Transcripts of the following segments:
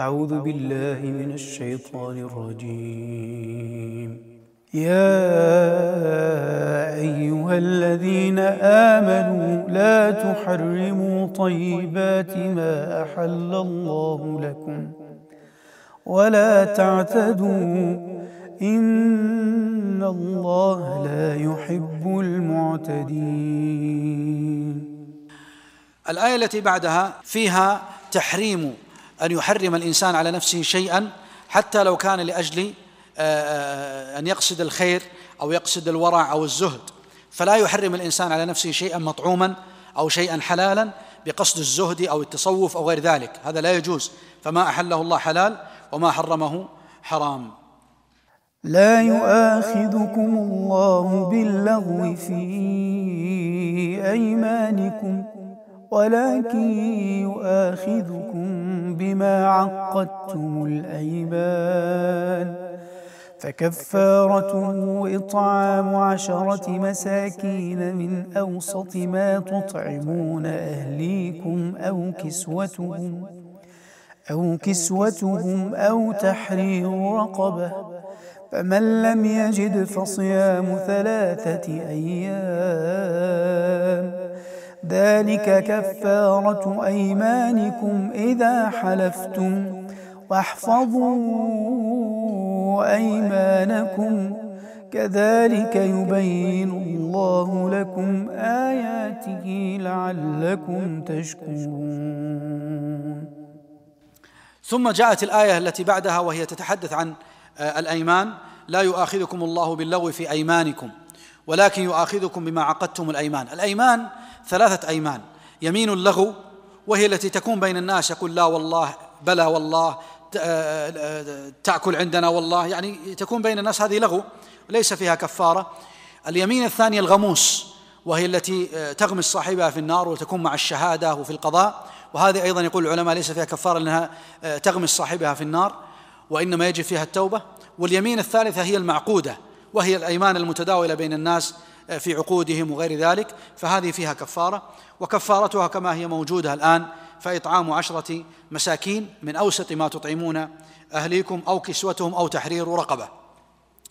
أعوذ بالله من الشيطان الرجيم. يا أيها الذين آمنوا لا تحرموا طيبات ما أحل الله لكم ولا تعتدوا. إن الله لا يحب المعتدين. الآية التي بعدها فيها تحريم أن يحرم الإنسان على نفسه شيئا حتى لو كان لأجل آه، آه، أن يقصد الخير أو يقصد الورع أو الزهد. فلا يحرم الإنسان على نفسه شيئا مطعوما أو شيئا حلالا بقصد الزهد أو التصوف أو غير ذلك. هذا لا يجوز. فما أحله الله حلال وما حرمه حرام. لا يؤاخذكم الله باللغو في أيمانكم ولكن يؤاخذكم بما عقدتم الأيمان فكفارته إطعام عشرة مساكين من أوسط ما تطعمون أهليكم أو كسوتهم أو كسوتهم أو تحرير رقبة فمن لم يجد فصيام ثلاثة أيام ذلك كفارة أيمانكم إذا حلفتم. واحفظوا أيمانكم. كذلك يبين الله لكم آياته لعلكم تشكرون. ثم جاءت الآية التي بعدها وهي تتحدث عن آه، الأيمان. لا يؤاخذكم الله باللغو في أيمانكم. ولكن يؤاخذكم بما عقدتم الأيمان. الأيمان ثلاثة أيمان. يمين اللغو وهي التي تكون بين الناس يقول لا والله بلى والله تأكل عندنا والله. يعني تكون بين الناس هذه لغو ليس فيها كفارة. اليمين الثانية الغموس وهي التي تغمس صاحبها في النار وتكون مع الشهادة وفي القضاء. وهذه أيضا يقول العلماء ليس فيها كفارة لأنها تغمس صاحبها في النار وإنما يجب فيها التوبة. واليمين الثالثة هي المعقودة. وهي الأيمان المتداولة بين الناس في عقودهم وغير ذلك فهذه فيها كفارة وكفارتها كما هي موجودة الآن فإطعام عشرة مساكين من أوسط ما تطعمون أهليكم أو كسوتهم أو تحرير رقبة.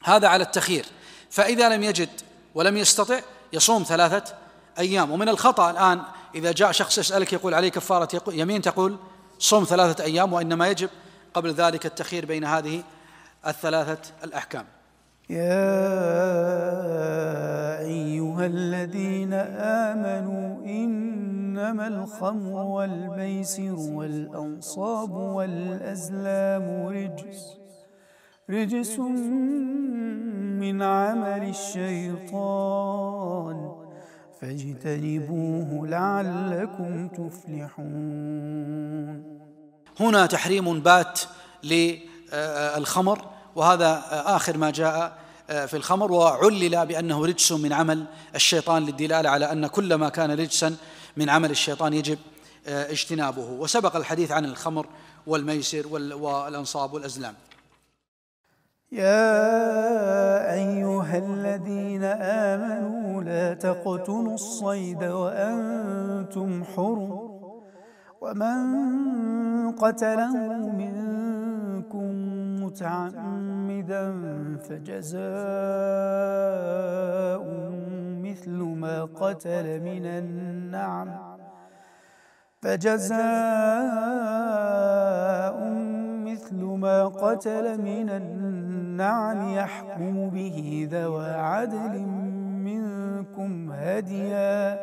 هذا على التخير فإذا لم يجد ولم يستطع يصوم ثلاثة أيام. ومن الخطأ الآن إذا جاء شخص يسألك يقول عليه كفارة يمين تقول صوم ثلاثة أيام وإنما يجب قبل ذلك التخير بين هذه الثلاثة الأحكام. يا أيها الذين آمنوا إنما الخمر والميسر والأنصاب والأزلام رجس رجس من عمل الشيطان. فاجتنبوه لعلكم تفلحون. هنا تحريم بات للخمر. وهذا آخر ما جاء آه، في الخمر وعلل بأنه رجس من عمل الشيطان للدلالة على أن كل ما كان رجسا من عمل الشيطان يجب آه، اجتنابه. وسبق الحديث عن الخمر والميسر والأنصاب والأزلام. يا أيها الذين آمنوا لا تقتلوا الصيد وأنتم حرم ومن قتله منكم متعمدا فجزاء مثل ما قتل من النعم فجزاء مثل ما قتل من النعم يحكم به ذوى عدل منكم هديا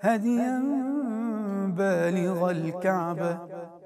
هديا بالغ الكعبة.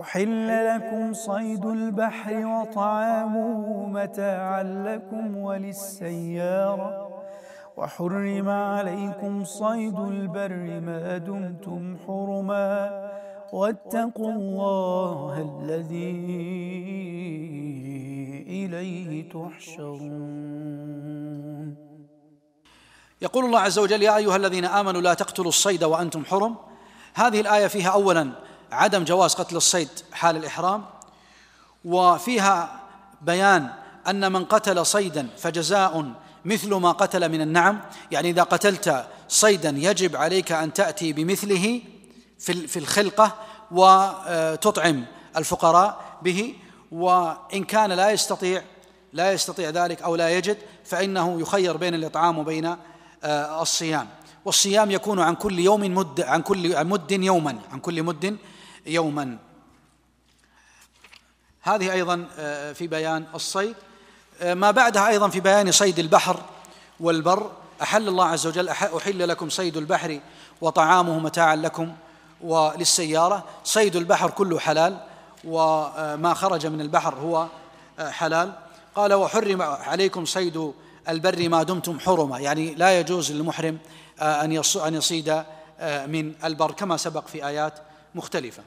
أحل لكم صيد البحر وطعامه متاعا لكم وللسيارة. وحرم عليكم صيد البر ما دمتم حرما. واتقوا الله الذي إليه تحشرون. يقول الله عز وجل يا أيها الذين آمنوا لا تقتلوا الصيد وأنتم حرم. هذه الآية فيها أولا عدم جواز قتل الصيد حال الإحرام وفيها بيان أن من قتل صيدا فجزاء مثل ما قتل من النعم يعني إذا قتلت صيدا يجب عليك أن تأتي بمثله في الخلقة وتطعم الفقراء به وإن كان لا يستطيع لا يستطيع ذلك أو لا يجد فإنه يخير بين الإطعام وبين آه، الصيام. والصيام يكون عن كل يوم مد عن كل مد يوما عن كل مد يوما. هذه أيضا آه، في بيان الصيد. آه، ما بعدها أيضا في بيان صيد البحر والبر. أحل الله عز وجل أحل لكم صيد البحر وطعامه متاعا لكم وللسيارة. صيد البحر كله حلال وما خرج من البحر هو حلال. قال وحرم عليكم صيد البر ما دمتم حرما. يعني لا يجوز للمحرم أن يصيد من البر كما سبق في آيات مختلفة.